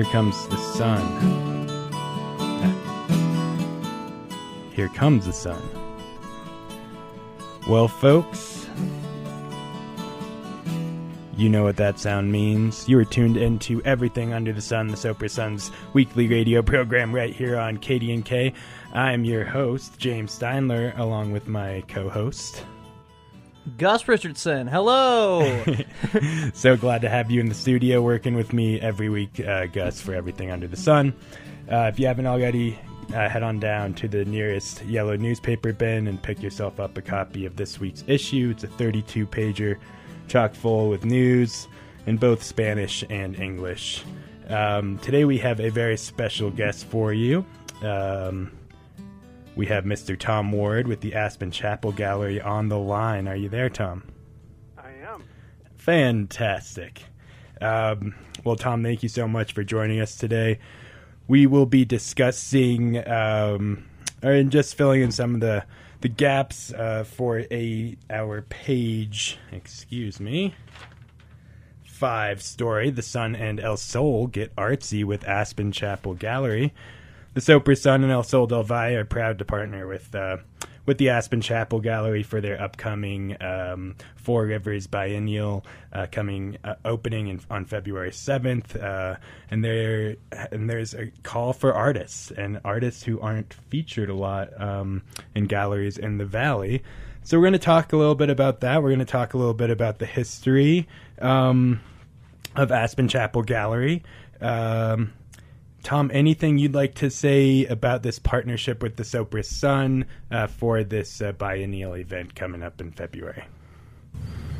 Here comes the sun. Here comes the sun. Well, folks, you know what that sound means. You are tuned into Everything Under the Sun, the Sopris Sun's weekly radio program right here on KDNK. I'm your host, James Steindler, along with my co-host, Gus Richardson. Hello. so glad to have you in the studio working with me every week, uh, Gus, for Everything Under the Sun. Uh, if you haven't already, uh, head on down to the nearest yellow newspaper bin and pick yourself up a copy of this week's issue. It's a 32 pager, chock full with news in both Spanish and English. Um, today we have a very special guest for you. Um, we have Mr. Tom Ward with the Aspen Chapel Gallery on the line. Are you there, Tom? I am. Fantastic. Um, well, Tom, thank you so much for joining us today. We will be discussing um, and just filling in some of the the gaps uh, for a our page. Excuse me. Five story: The Sun and El Sol get artsy with Aspen Chapel Gallery. The Sopris Sun and El Sol del Valle are proud to partner with uh, with the Aspen Chapel Gallery for their upcoming um, Four Rivers Biennial uh, coming uh, opening in, on February seventh, uh, and there and there's a call for artists and artists who aren't featured a lot um, in galleries in the valley. So we're going to talk a little bit about that. We're going to talk a little bit about the history um, of Aspen Chapel Gallery. Um, Tom, anything you'd like to say about this partnership with the Sopris Sun uh, for this uh, biennial event coming up in February?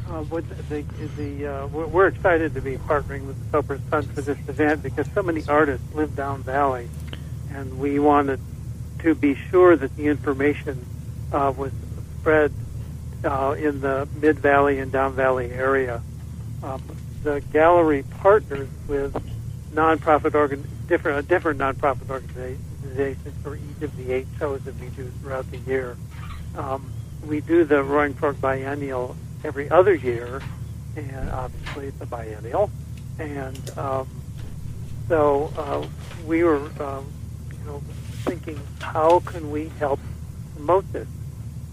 Uh, the, the, uh, we're excited to be partnering with the Sopris Sun for this event because so many artists live down valley, and we wanted to be sure that the information uh, was spread uh, in the Mid Valley and Down Valley area. Um, the gallery partners with nonprofit organ different uh, different nonprofit organizations for each of the eight shows that we do throughout the year. Um, we do the Roaring Fork Biennial every other year, and obviously it's a biennial. And um, so uh, we were, um, you know, thinking how can we help promote this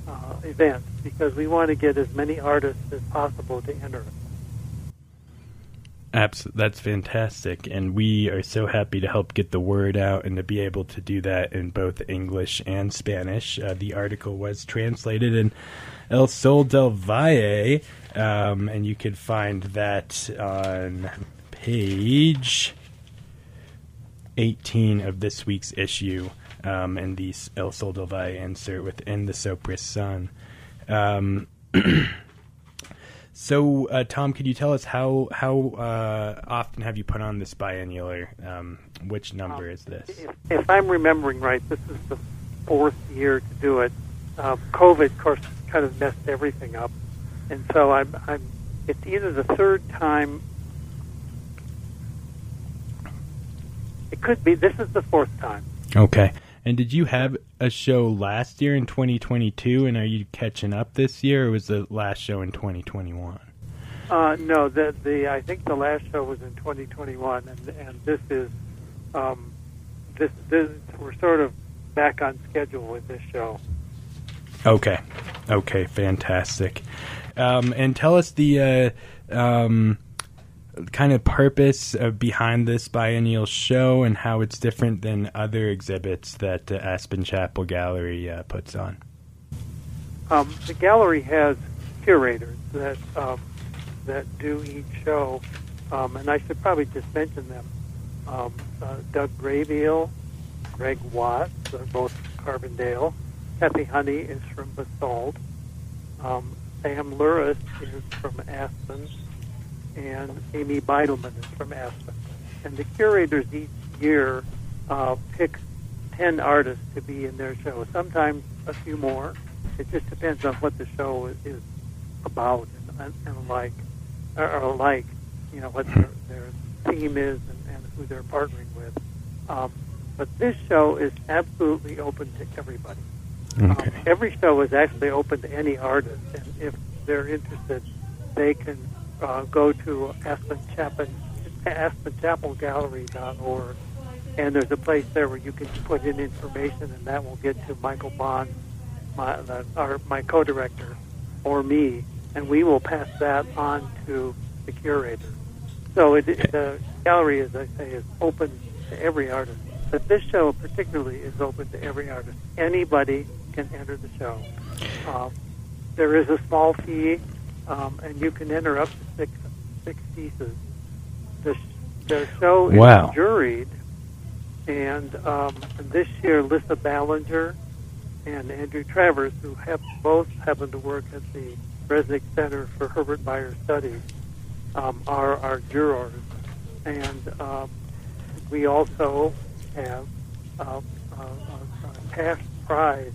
uh, event because we want to get as many artists as possible to enter it. Abs- that's fantastic. And we are so happy to help get the word out and to be able to do that in both English and Spanish. Uh, the article was translated in El Sol del Valle, um, and you can find that on page 18 of this week's issue um, in the El Sol del Valle insert within the Sopris Sun. Um, So, uh, Tom, could you tell us how how uh, often have you put on this biennial? Um, which number um, is this? If, if, I'm remembering right, this is the fourth year to do it. Uh, COVID, of course, kind of messed everything up, and so I'm, I'm. It's either the third time. It could be. This is the fourth time. Okay. And did you have a show last year in 2022, and are you catching up this year, or was the last show in 2021? Uh, no, the the I think the last show was in 2021, and and this is um, this this we're sort of back on schedule with this show. Okay, okay, fantastic. Um, and tell us the uh, um, kind of purpose behind this biennial show and how it's different than other exhibits that uh, Aspen Chapel Gallery uh, puts on. Um, the gallery has curators that um, that do each show, um, and I should probably just mention them. Um, uh, Doug Graybeal, Greg Watts, they're both Carbondale. Kathy Honey is from Basalt. Um, Sam Luris is from Aspen and Amy Beidelman is from Aspen. And the curators each year uh, pick 10 artists to be in their show, sometimes a few more. It just depends on what the show is about and, and like, or, or like, you know, what their, their theme is and, and who they're partnering with. Um, but this show is absolutely open to everybody. Okay. Um, every show is actually open to any artist, and if they're interested, they can uh, go to Aspen Chapel, aspenchapelgallery.org, and there's a place there where you can put in information, and that will get to Michael Bond, my the, our, my co-director, or me, and we will pass that on to the curator. So it, the gallery, as I say, is open to every artist. But this show particularly is open to every artist. Anybody can enter the show. Um, there is a small fee, um, and you can enter up to six six pieces. The, sh- the show is Wow. juried, and um, this year Lisa Ballinger and Andrew Travers, who have both happen to work at the Resnick Center for Herbert Bayer Studies, um, are our jurors, and um, we also have uh, uh, a cash prize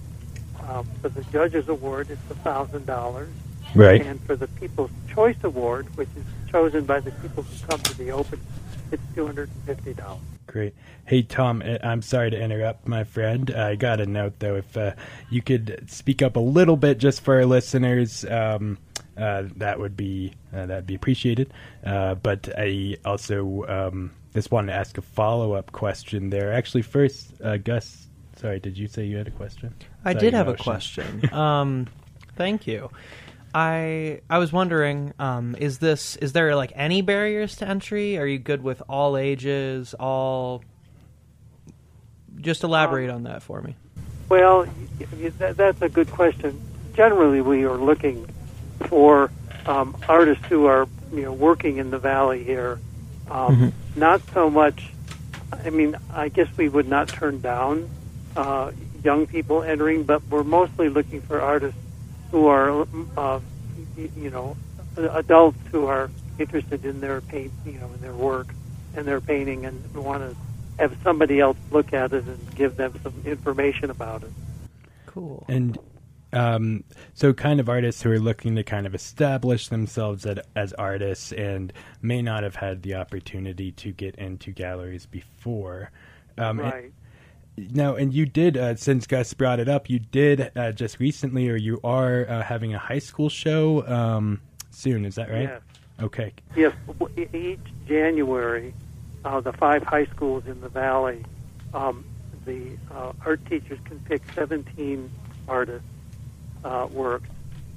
um, for the Judges Award. It's a thousand dollars, Right. and for the People's Choice Award, which is chosen by the people who come to the open, it's two hundred and fifty dollars. Great. Hey, Tom, uh, I'm sorry to interrupt, my friend. I got a note, though. If uh, you could speak up a little bit just for our listeners, um, uh, that would be uh, that'd be appreciated. Uh, but I also um, just wanted to ask a follow up question there. Actually, first, uh, Gus, sorry, did you say you had a question? I Saw did your have a question. um, thank you. I I was wondering, um, is this is there like any barriers to entry? Are you good with all ages, all? Just elaborate on that for me. Well, y- y- that, that's a good question. Generally, we are looking for um, artists who are, you know, working in the valley here. Um, Not so much. I mean, I guess we would not turn down uh, young people entering, but we're mostly looking for artists who are, uh, you know, adults who are interested in their paint, you know, in their work and their painting, and want to have somebody else look at it and give them some information about it. Cool. And um, so, kind of artists who are looking to kind of establish themselves at, as artists and may not have had the opportunity to get into galleries before. Um, and- Right. Now, and you did, uh, since Gus brought it up, you did uh, just recently, or you are uh, having a high school show um, soon. Is that right? Yes. Okay. Yes. Each January, uh, the five high schools in the valley, um, the uh, art teachers can pick 17 artists' uh, works,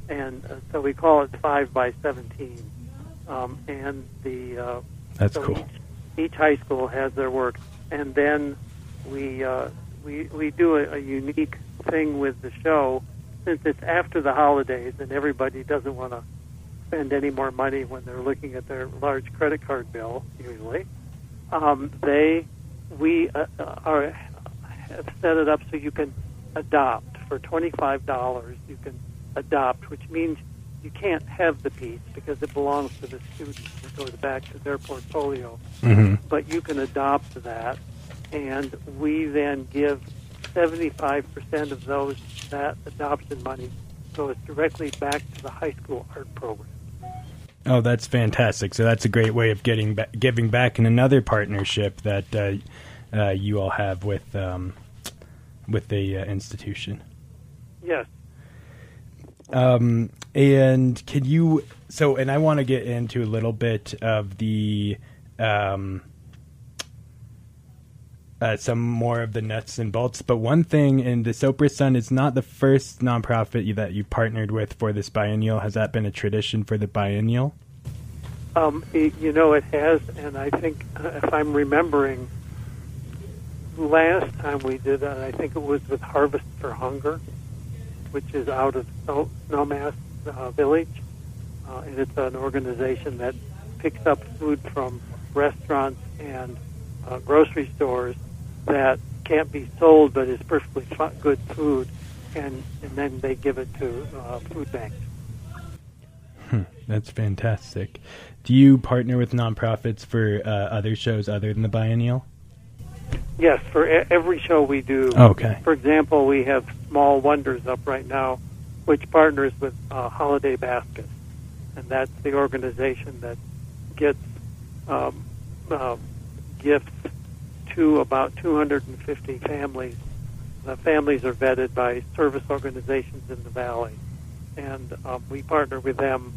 and uh, so we call it five by 17. Um, and the uh, That's so cool. Each, each high school has their work, and then we uh, we we do a, a unique thing with the show since it's after the holidays and everybody doesn't want to spend any more money when they're looking at their large credit card bill usually. Um, they we uh, uh, are have set it up so you can adopt for twenty five dollars. You can adopt, which means you can't have the piece because it belongs to the student. It goes back to their portfolio. hmm But you can adopt that, and we then give 75% of those that adoption money goes directly back to the high school art program. Oh, that's fantastic. So that's a great way of getting ba- giving back in another partnership that uh, uh, you all have with um, with the uh, institution. Yes. Um, and can you? So, and I want to get into a little bit of the um, uh, some more of the nuts and bolts. But one thing, and the Sopris Sun is not the first nonprofit you, that you partnered with for this biennial. Has that been a tradition for the biennial? Um, y- you know, it has, and I think, uh, if I'm remembering, last time we did that, I think it was with Harvest for Hunger, which is out of Snow- Snowmass uh, Village. Uh, and it's an organization that picks up food from restaurants and uh, grocery stores that can't be sold but is perfectly good food, and, and then they give it to uh, food banks. That's fantastic. Do you partner with nonprofits for uh, other shows other than the biennial? Yes, for e- every show we do. Okay. For example, we have Small Wonders up right now, which partners with uh, Holiday Basket, and that's the organization that gets um, uh, gifts to about 250 families. The families are vetted by service organizations in the valley, and um, we partner with them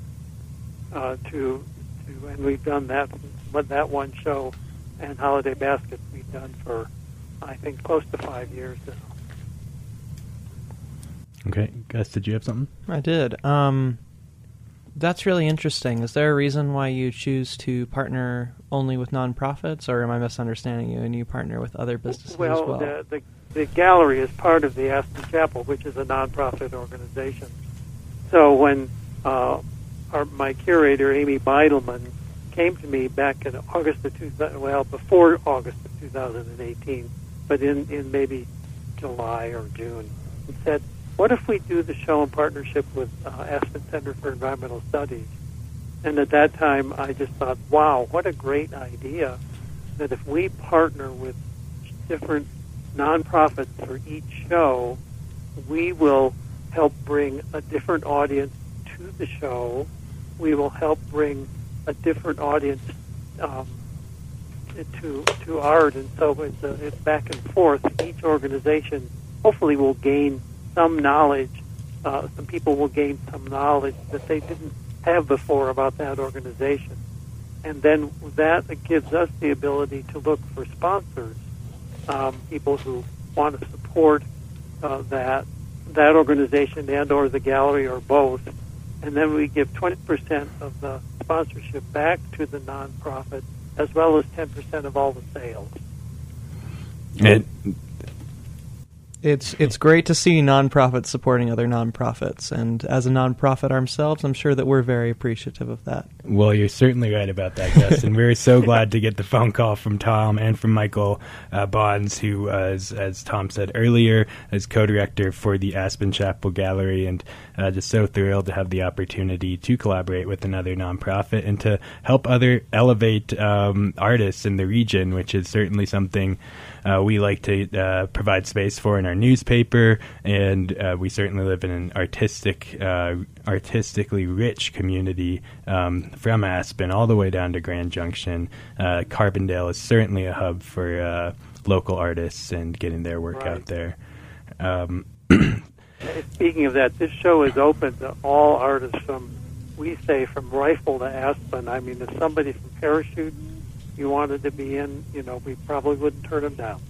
uh, to to, and we've done that, but that one show and Holiday Baskets we've done for, I think, close to five years now. Okay, Gus, did you have something? I did. Um, that's really interesting. Is there a reason why you choose to partner only with nonprofits, or am I misunderstanding you and you partner with other businesses well, as well? The, the, the gallery is part of the Aspen Chapel, which is a nonprofit organization. So when uh, our, my curator, Amy Beidelman, came to me back in August of 2000, well, before August of 2018, but in, in maybe July or June, and said, what if we do the show in partnership with uh, Aspen Center for Environmental Studies? And at that time, I just thought, wow, what a great idea that if we partner with different nonprofits for each show, we will help bring a different audience to the show. We will help bring a different audience um, to to art, and so it's, a, it's back and forth. Each organization hopefully will gain some knowledge. Uh, some people will gain some knowledge that they didn't have before about that organization. And then that gives us the ability to look for sponsors, um, people who want to support uh, that that organization and or the gallery or both. And then we give 20% of the sponsorship back to the nonprofit as well as 10% of all the sales. And It's it's great to see nonprofits supporting other nonprofits, and as a nonprofit ourselves, I'm sure that we're very appreciative of that. Well, you're certainly right about that, Gus. and we're so glad to get the phone call from Tom and from Michael uh, Bonds, who, uh, as, as Tom said earlier, is co-director for the Aspen Chapel Gallery, and uh, just so thrilled to have the opportunity to collaborate with another nonprofit and to help other elevate um, artists in the region, which is certainly something uh, we like to uh, provide space for in our newspaper, and uh, we certainly live in an artistic, uh, artistically rich community um, from Aspen all the way down to Grand Junction. Uh, Carbondale is certainly a hub for uh, local artists and getting their work Right. out there. Um, Speaking of that, this show is open to all artists from, we say, from Rifle to Aspen. I mean, if somebody from Parachute you wanted to be in, you know, we probably wouldn't turn them down.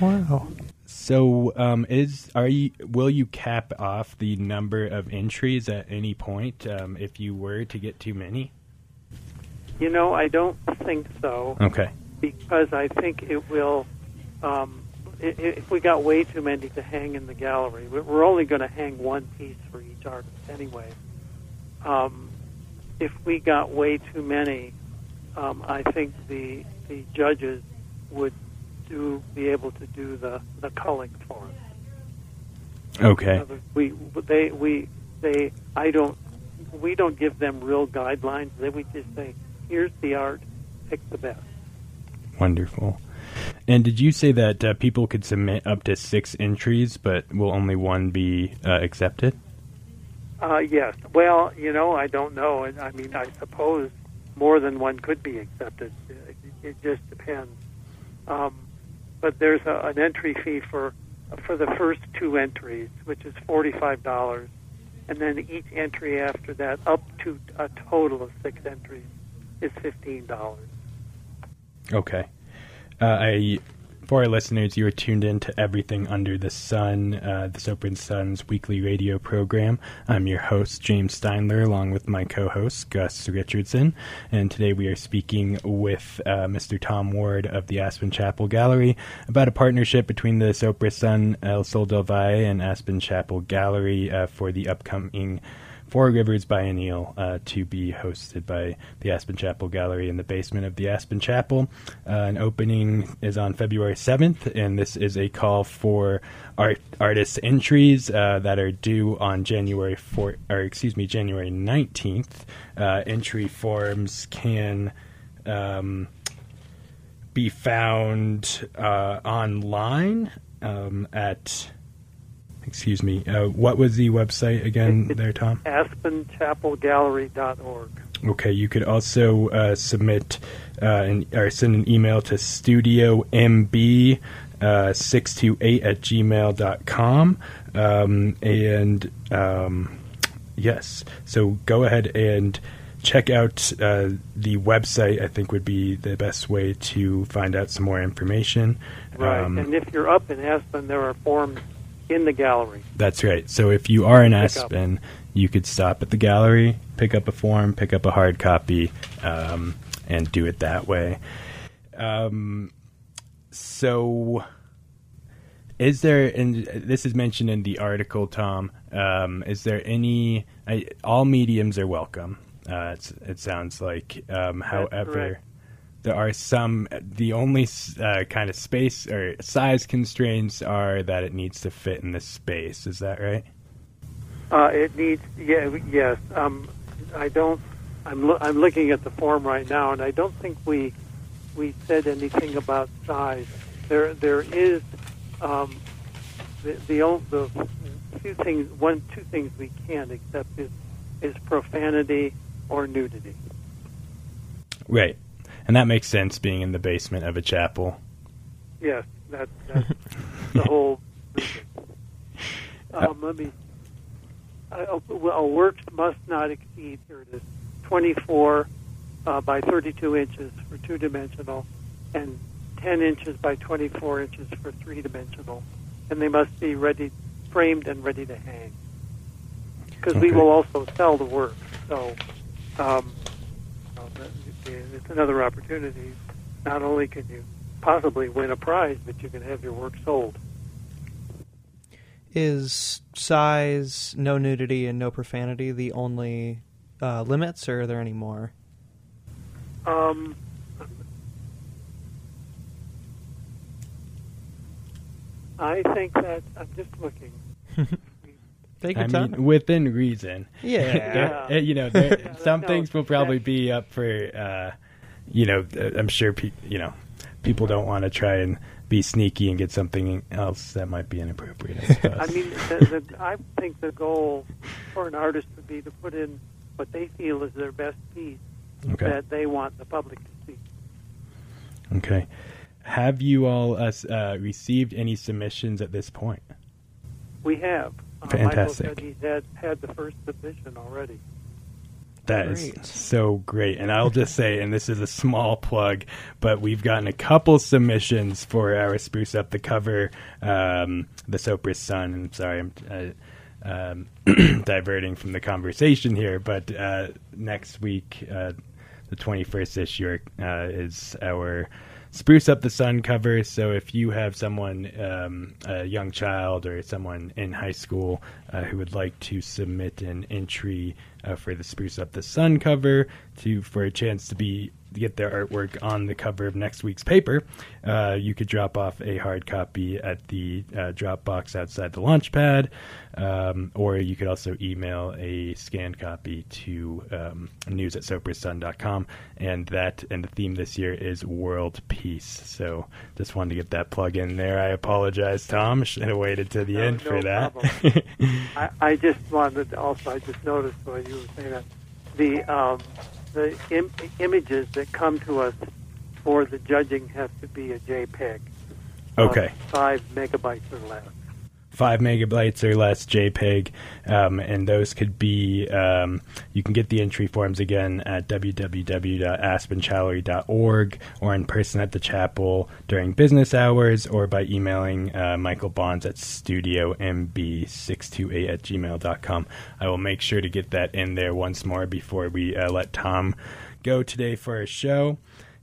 Wow. So, um, is are you will you cap off the number of entries at any point um, if you were to get too many? You know, I don't think so Okay. because I think it will. Um, i- i- if we got way too many to hang in the gallery, we- we're only going to hang one piece for each artist anyway. Um, if we got way too many, um, I think the the judges would do be able to do the the culling for us. Okay. We they we they I don't we don't give them real guidelines. They we just say here's the art, pick the best. Wonderful. And did you say that uh, people could submit up to six entries, but will only one be uh, accepted? Uh, yes. Well, you know, I don't know. I mean, I suppose more than one could be accepted. It, it just depends. Um, but there's a, an entry fee for for the first two entries, which is forty five dollars, and then each entry after that, up to a total of six entries, is fifteen dollars. Okay. Uh, I, for our listeners, you are tuned in to Everything Under the Sun, uh, the Sopris Sun's weekly radio program. I'm your host, James Steindler, along with my co-host, Gus Richardson. And today we are speaking with uh, Mr. Tom Ward of the Aspen Chapel Gallery about a partnership between the Sopris Sun El Sol del Valle and Aspen Chapel Gallery uh, for the upcoming Four Rivers Biennial uh, to be hosted by the Aspen Chapel Gallery in the basement of the Aspen Chapel. Uh, an opening is on February 7th, and this is a call for art artist entries uh, that are due on January 4 or excuse me January 19th. Uh, entry forms can um, be found uh, online um, at excuse me uh, what was the website again there tom AspenChapelGallery.org. Okay, you could also uh, submit uh, an, or send an email to studiomb uh, 628 at gmail.com. Um, and um, yes, so go ahead and check out uh, the website. I think would be the best way to find out some more information. Right. Um, and if you're up in Aspen, there are forms in the gallery. That's right. So if you are in. Aspen, you could stop at the gallery, pick up a form, pick up a hard copy, um, and do it that way. Um, so, is there, and this is mentioned in the article, Tom, um, is there any, I, all mediums are welcome, uh, it's, it sounds like. Um, however. There are some, the only uh, kind of space or size constraints are that it needs to fit in the space. Is that right? Uh, it needs, yeah, yes. Um, I don't. I'm lo- I'm looking at the form right now, and I don't think we we said anything about size. There there is um, the the, the few things one two things we can't accept is is profanity or nudity. Right. And that makes sense being in the basement of a chapel. Yes, that, that's the whole. reason. Um, let me. Uh, well, works must not exceed. Here it is, 24 uh, by 32 inches for two dimensional, and 10 inches by 24 inches for three dimensional, and they must be ready, framed and ready to hang. Because we will also sell the work, so um, uh, that- it's another opportunity. Not only can you possibly win a prize, but you can have your work sold. Is size, no nudity, and no profanity the only uh, limits, or are there any more? Um, I think that I'm just looking. Take I your time. mean, within reason. yeah. There- uh, you know, there, some no, things will probably that- be up for, uh, you know, uh, I'm sure, pe- you know, people don't want to try and be sneaky and get something else that might be inappropriate, I. I mean, the, the, I think the goal for an artist would be to put in what they feel is their best piece okay. that they want the public to see. Okay. Have you all uh, uh, received any submissions at this point? We have. Uh, Fantastic. Michael said he had had the first submission already. That is Great. so great. And I'll just say, and this is a small plug, but we've gotten a couple submissions for our Spruce Up the Cover, um, the Sopris Sun. And sorry, I'm uh, um, diverting from the conversation here, but uh, next week, uh, the 21st issue, uh, is our Spruce Up the Sun cover. So if you have someone, um, a young child or someone in high school uh, who would like to submit an entry uh, for the Spruce Up the Sun cover to for a chance to be get their artwork on the cover of next week's paper, uh, you could drop off a hard copy at the uh, drop box outside the launch pad, um, or you could also email a scanned copy to um, news at soprissun.com. And that and the theme this year is world peace. So just wanted to get that plug in there. I apologize, Tom. Should have waited to the No, end no for that. I, I just wanted to also, I just noticed while you were saying that the um, the Im- images that come to us for the judging have to be a JPEG. okay. five megabytes or less. Five megabytes or less JPEG, um, and those could be. Um, you can get the entry forms again at www.aspenchallery.org or in person at the chapel during business hours or by emailing uh, Michael Bonds at studiomb628 at gmail.com. I will make sure to get that in there once more before we uh, let Tom go today for a show.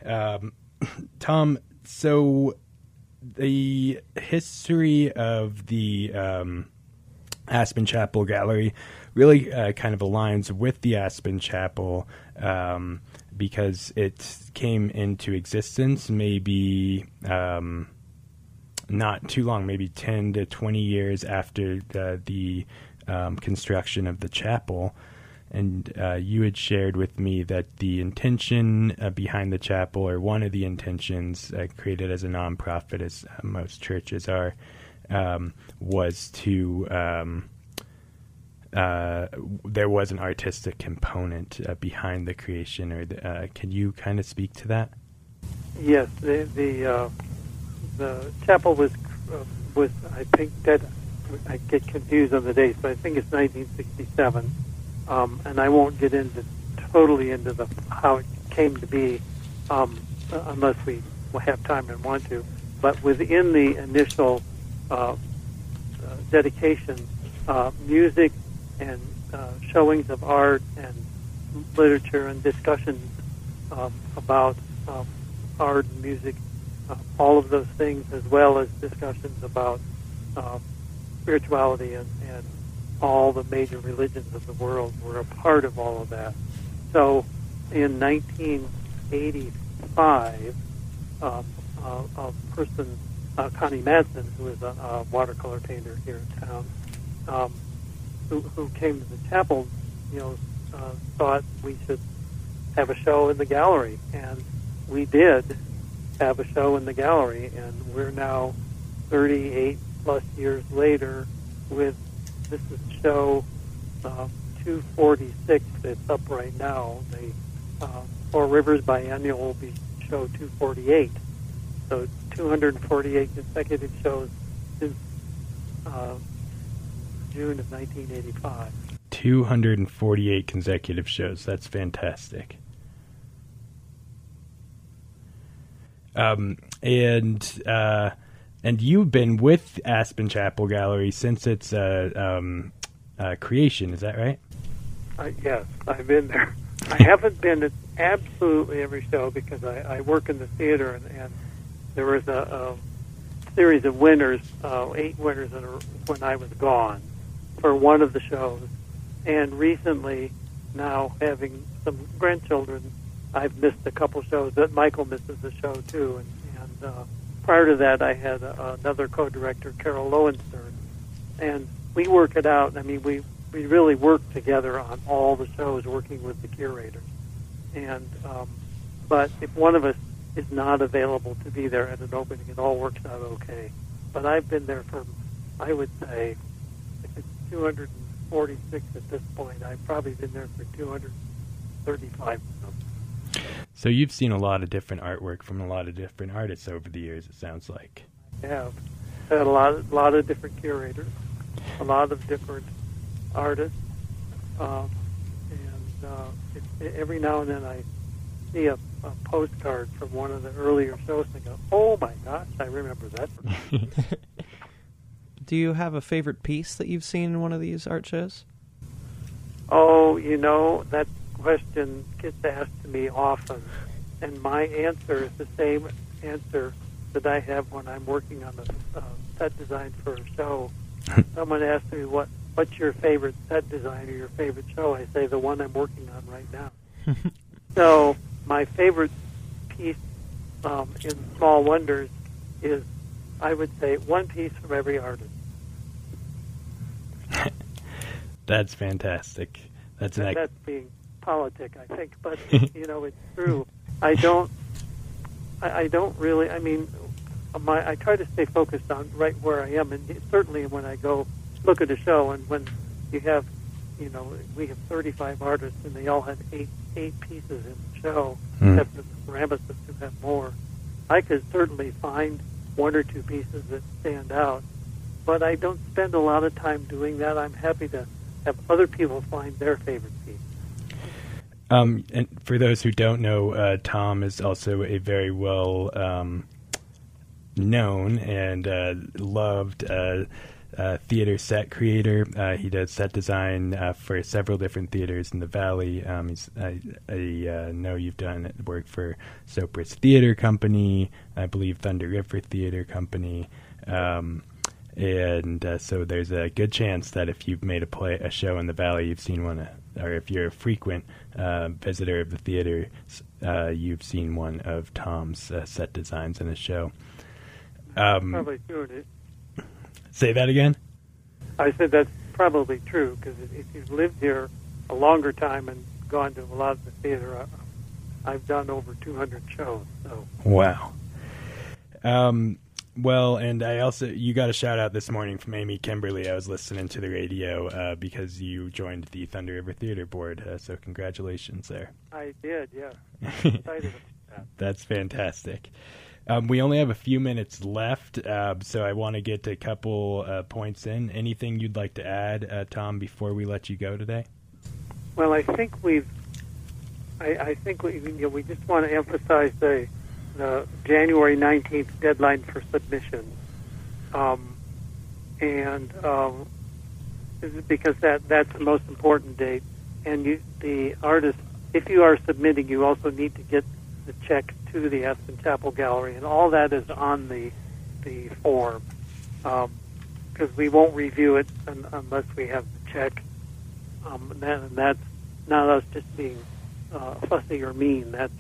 Um, Tom, so the history of the um, Aspen Chapel Gallery really uh, kind of aligns with the Aspen Chapel um, because it came into existence maybe um, not too long, maybe 10 to 20 years after the, the um, construction of the chapel. And uh, you had shared with me that the intention uh, behind the chapel, or one of the intentions uh, created as a nonprofit, as uh, most churches are, um, was to. Um, uh, there was an artistic component uh, behind the creation, or the, can you kind of speak to that? Yes, the the the chapel was was I think that I get confused on the dates, but I think it's 1967, um, and I won't get into totally into the how it came to be, um, unless we have time and want to. But within the initial uh, uh, dedication, uh, music and uh, showings of art and literature and discussions um, about um, art and music, uh, all of those things, as well as discussions about uh, spirituality and, and all the major religions of the world were a part of all of that. So in 1985, um, a person, uh, Connie Madsen, who is a, a watercolor painter here in town, um, who, who came to the chapel, you know, uh, thought we should have a show in the gallery, and we did have a show in the gallery, and we're now 38 plus years later with this is show uh, 246 that's up right now. The uh, Four Rivers Biennial will be show 248. So 248 consecutive shows since uh, June of 1985. 248 consecutive shows. That's fantastic. Um, and uh, and you've been with Aspen Chapel Gallery since its uh, um, uh, creation. Is that right? Uh, yes, I've been there. I haven't been at absolutely every show because I, I work in the theater, and, and there was a, a series of winners, uh, eight winners in a, when I was gone for one of the shows. And recently, now having some grandchildren, I've missed a couple shows. But Michael misses the show too, and, and uh, prior to that, I had uh, another co-director, Carol Lowenstern, and we work it out. I mean, we we really work together on all the shows, working with the curators. And um, but if one of us is not available to be there at an opening, it all works out okay. But I've been there for, I would say, if it's 246 at this point, I've probably been there for 235. So you've seen a lot of different artwork from a lot of different artists over the years. It sounds like. I have had a lot, a lot of different curators, a lot of different artists, um, and uh, it, every now and then I see a, a postcard from one of the earlier shows and I go, "Oh my gosh, I remember that." Do you have a favorite piece that you've seen in one of these art shows? Oh, you know that question gets asked to me often, and my answer is the same answer that I have when I'm working on a uh, set design for a show. Someone asks me what what's your favorite set design or your favorite show? I say the one I'm working on right now. so my favorite piece um, in Small Wonders is, I would say, one piece from every artist. That's fantastic. That's an ex- that's being politic, I think, but you know it's true. I don't, I, I don't really. I mean, my I try to stay focused on right where I am, and certainly when I go look at a show, and when you have, you know, we have 35 artists, and they all have eight eight pieces in the show, Hmm. except for the ceramists who have more. I could certainly find one or two pieces that stand out, but I don't spend a lot of time doing that. I'm happy to have other people find their favorite piece. Um, and for those who don't know, uh, Tom is also a very well um, known and uh, loved uh, uh, theater set creator. Uh, he does set design uh, for several different theaters in the Valley. Um, I, I know you've done work for Sopris Theater Company, I believe Thunder River Theater Company. Um, and uh, so there's a good chance that if you've made a play, a show in the valley, you've seen one, uh, or if you're a frequent uh, visitor of the theater, uh, you've seen one of Tom's uh, set designs in a show. Um, Probably true. It- say that again. I said that's probably true because if you've lived here a longer time and gone to a lot of the theater, I, I've done over 200 shows. So Wow. Um, well, and I also you got a shout out this morning from Amy Kimberly. I was listening to the radio uh, because you joined the Thunder River Theater Board. Uh, so congratulations there. I did, yeah. Excited that. That's fantastic. Um, we only have a few minutes left, uh, so I want to get a couple uh, points in. Anything you'd like to add, uh, Tom, before we let you go today? Well, I think we've I, I think we you know, we just want to emphasize the the January nineteenth deadline for submission, um, and um, because that that's the most important date. And you, the artist, if you are submitting, you also need to get the check to the Aspen Chapel Gallery, and all that is on the the form. Because we won't review it un- unless we have the check. Um, and, that, and that's not us just being uh, fussy or mean. That's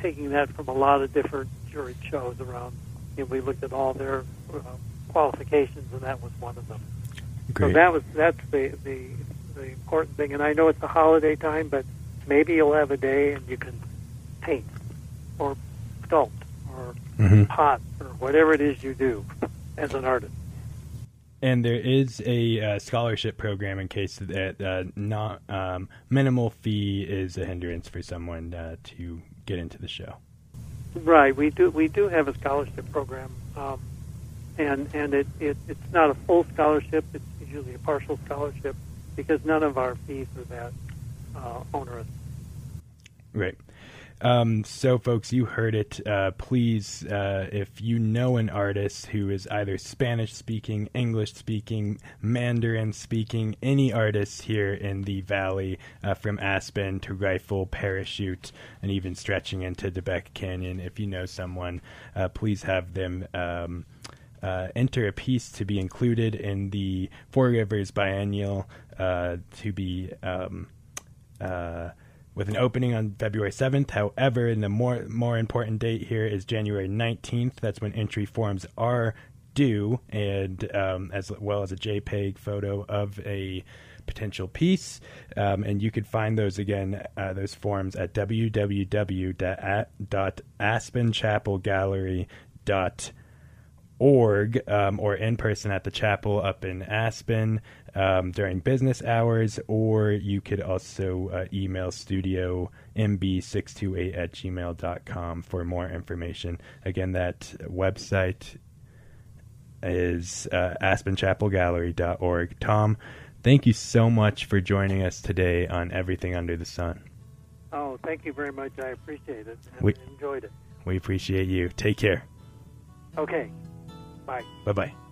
taking that from a lot of different jury shows around. And we looked at all their uh, qualifications, and that was one of them. Great. So that was that's the, the the important thing. And I know it's a holiday time, but maybe you'll have a day and you can paint or sculpt or Mhm. pot or whatever it is you do as an artist. And there is a uh, scholarship program in case that uh, not um, minimal fee is a hindrance for someone uh, to get into the show. Right. We do we do have a scholarship program, um, and and it, it it's not a full scholarship. It's usually a partial scholarship because none of our fees are that uh, onerous. Right. Um, so, folks, you heard it. Uh, please, uh, if you know an artist who is either Spanish speaking, English speaking, Mandarin speaking, any artist here in the valley, uh, from Aspen to Rifle, Parachute, and even stretching into De Beque Canyon, if you know someone, uh, please have them. Um, uh, enter a piece to be included in the Four Rivers Biennial uh, to be um, uh, with an opening on February 7th. However, the more more important date here is January 19th. That's when entry forms are due, and um, as well as a JPEG photo of a potential piece. Um, and you could find those again, uh, those forms at www.aspenchapelgallery.org org um, or in person at the chapel up in Aspen um, during business hours, or you could also uh, email studio mb628 at gmail.com for more information. Again, that website is uh, aspenchapelgallery.org. Tom, thank you so much for joining us today on Everything Under the Sun. Oh, thank you very much. I appreciate it. We- enjoyed it. We appreciate you. Take care. Okay. Bye. Bye bye.